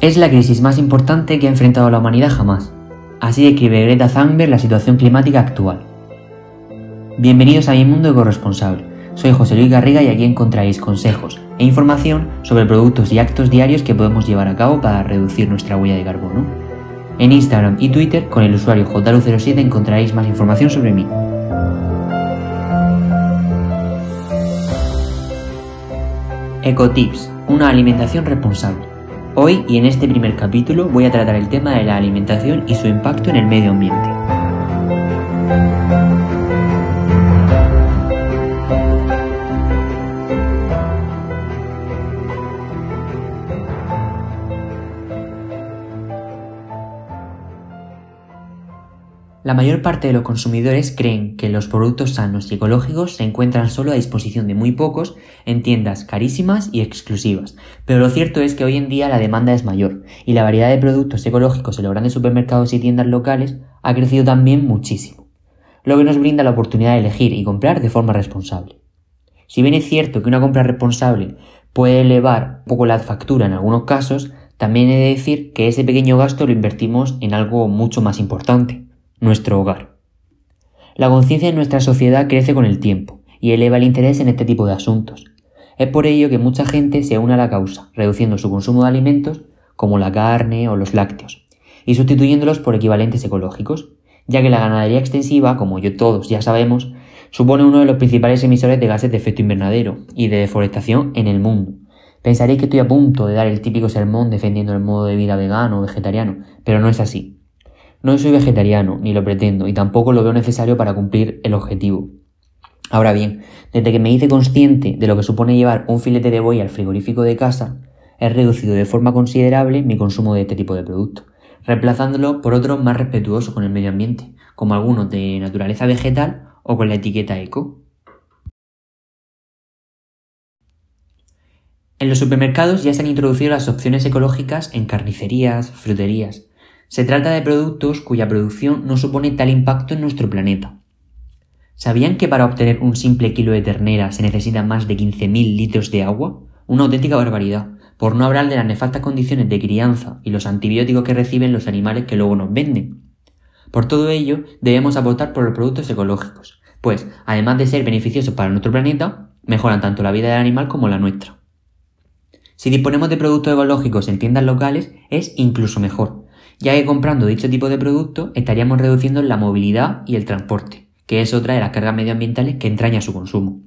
Es la crisis más importante que ha enfrentado la humanidad jamás. Así describe Greta Thunberg la situación climática actual. Bienvenidos a mi mundo corresponsable. Soy José Luis Garriga y aquí encontraréis consejos e información sobre productos y actos diarios que podemos llevar a cabo para reducir nuestra huella de carbono. En Instagram y Twitter con el usuario JLU07 encontraréis más información sobre mí. Ecotips, una alimentación responsable. Hoy y en este primer capítulo voy a tratar el tema de la alimentación y su impacto en el medio ambiente. La mayor parte de los consumidores creen que los productos sanos y ecológicos se encuentran solo a disposición de muy pocos en tiendas carísimas y exclusivas, pero lo cierto es que hoy en día la demanda es mayor y la variedad de productos ecológicos en los grandes supermercados y tiendas locales ha crecido también muchísimo, lo que nos brinda la oportunidad de elegir y comprar de forma responsable. Si bien es cierto que una compra responsable puede elevar un poco la factura en algunos casos, también he de decir que ese pequeño gasto lo invertimos en algo mucho más importante, nuestro hogar. La conciencia en nuestra sociedad crece con el tiempo y eleva el interés en este tipo de asuntos. Es por ello que mucha gente se une a la causa, reduciendo su consumo de alimentos como la carne o los lácteos, y sustituyéndolos por equivalentes ecológicos, ya que la ganadería extensiva, como yo todos ya sabemos, supone uno de los principales emisores de gases de efecto invernadero y de deforestación en el mundo. Pensaréis que estoy a punto de dar el típico sermón defendiendo el modo de vida vegano o vegetariano, pero no es así. No soy vegetariano, ni lo pretendo, y tampoco lo veo necesario para cumplir el objetivo. Ahora bien, desde que me hice consciente de lo que supone llevar un filete de buey al frigorífico de casa, he reducido de forma considerable mi consumo de este tipo de producto, reemplazándolo por otros más respetuosos con el medio ambiente, como algunos de naturaleza vegetal o con la etiqueta eco. En los supermercados ya se han introducido las opciones ecológicas en carnicerías, fruterías, se trata de productos cuya producción no supone tal impacto en nuestro planeta. ¿Sabían que para obtener un simple kilo de ternera se necesitan más de 15.000 litros de agua? Una auténtica barbaridad, por no hablar de las nefastas condiciones de crianza y los antibióticos que reciben los animales que luego nos venden. Por todo ello, debemos apostar por los productos ecológicos, pues, además de ser beneficiosos para nuestro planeta, mejoran tanto la vida del animal como la nuestra. Si disponemos de productos ecológicos en tiendas locales, es incluso mejor, ya que comprando dicho tipo de producto estaríamos reduciendo la movilidad y el transporte, que es otra de las cargas medioambientales que entraña su consumo.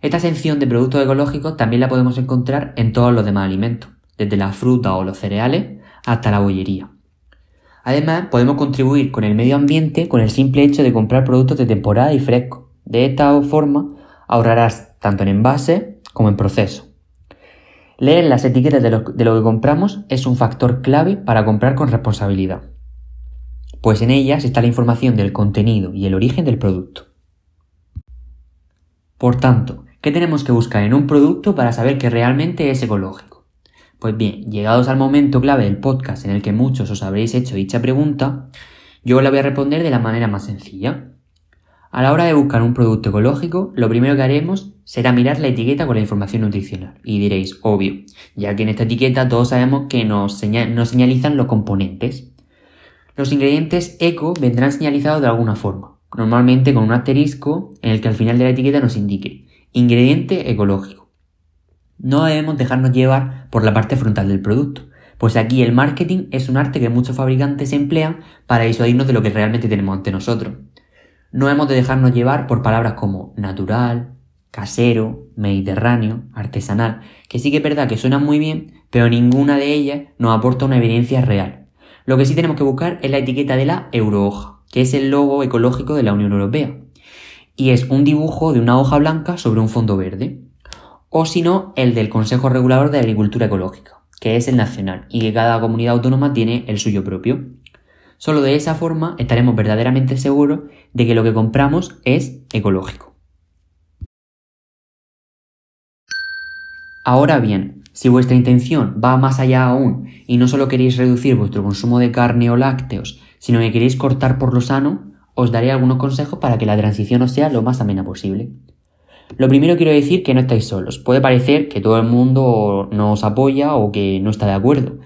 Esta sección de productos ecológicos también la podemos encontrar en todos los demás alimentos, desde la fruta o los cereales hasta la bollería. Además, podemos contribuir con el medio ambiente con el simple hecho de comprar productos de temporada y frescos. De esta forma, ahorrarás tanto en envase como en proceso. Leer las etiquetas de lo, que compramos es un factor clave para comprar con responsabilidad, pues en ellas está la información del contenido y el origen del producto. Por tanto, ¿qué tenemos que buscar en un producto para saber que realmente es ecológico? Pues bien, llegados al momento clave del podcast en el que muchos os habréis hecho dicha pregunta, yo la voy a responder de la manera más sencilla. A la hora de buscar un producto ecológico, lo primero que haremos será mirar la etiqueta con la información nutricional. Y diréis, obvio, ya que en esta etiqueta todos sabemos que nos, señalizan los componentes. Los ingredientes eco vendrán señalizados de alguna forma, normalmente con un asterisco en el que al final de la etiqueta nos indique ingrediente ecológico. No debemos dejarnos llevar por la parte frontal del producto, pues aquí el marketing es un arte que muchos fabricantes emplean para disuadirnos de lo que realmente tenemos ante nosotros. No hemos de dejarnos llevar por palabras como natural, casero, mediterráneo, artesanal, que sí que es verdad que suenan muy bien, pero ninguna de ellas nos aporta una evidencia real. Lo que sí tenemos que buscar es la etiqueta de la eurohoja, que es el logo ecológico de la Unión Europea. Y es un dibujo de una hoja blanca sobre un fondo verde. O si no, el del Consejo Regulador de Agricultura Ecológica, que es el nacional, y que cada comunidad autónoma tiene el suyo propio. Solo de esa forma estaremos verdaderamente seguros de que lo que compramos es ecológico. Ahora bien, si vuestra intención va más allá aún y no solo queréis reducir vuestro consumo de carne o lácteos, sino que queréis cortar por lo sano, os daré algunos consejos para que la transición os sea lo más amena posible. Lo primero quiero decir que no estáis solos. Puede parecer que todo el mundo no os apoya o que no está de acuerdo,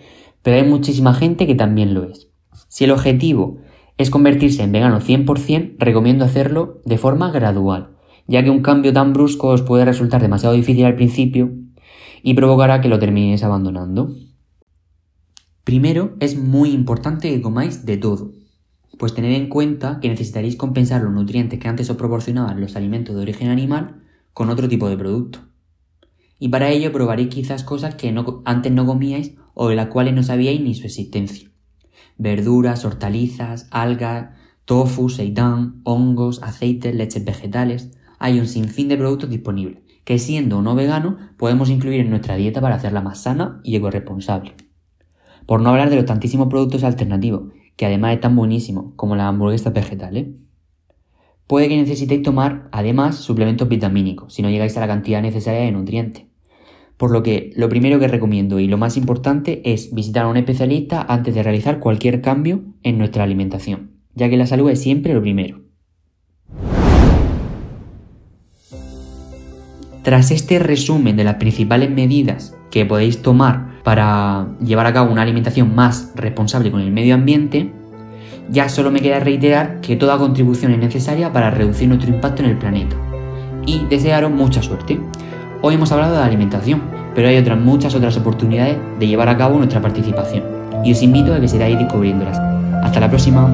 pero hay muchísima gente que también lo es. Si el objetivo es convertirse en vegano 100%, recomiendo hacerlo de forma gradual, ya que un cambio tan brusco os puede resultar demasiado difícil al principio y provocará que lo terminéis abandonando. Primero, es muy importante que comáis de todo, pues tened en cuenta que necesitaréis compensar los nutrientes que antes os proporcionaban los alimentos de origen animal con otro tipo de producto. Y para ello probaréis quizás cosas que antes no comíais o de las cuales no sabíais ni su existencia. Verduras, hortalizas, algas, tofu, seitán, hongos, aceites, leches vegetales. Hay un sinfín de productos disponibles que siendo o no vegano podemos incluir en nuestra dieta para hacerla más sana y ecoresponsable. Por no hablar de los tantísimos productos alternativos, que además están buenísimos, como las hamburguesas vegetales. Puede que necesitéis tomar, además, suplementos vitamínicos, si no llegáis a la cantidad necesaria de nutrientes. Por lo que lo primero que recomiendo y lo más importante es visitar a un especialista antes de realizar cualquier cambio en nuestra alimentación, ya que la salud es siempre lo primero. Tras este resumen de las principales medidas que podéis tomar para llevar a cabo una alimentación más responsable con el medio ambiente, ya solo me queda reiterar que toda contribución es necesaria para reducir nuestro impacto en el planeta. Y desearos mucha suerte. Hoy hemos hablado de alimentación, pero hay otras muchas otras oportunidades de llevar a cabo nuestra participación. Y os invito a que sigáis descubriéndolas. Hasta la próxima.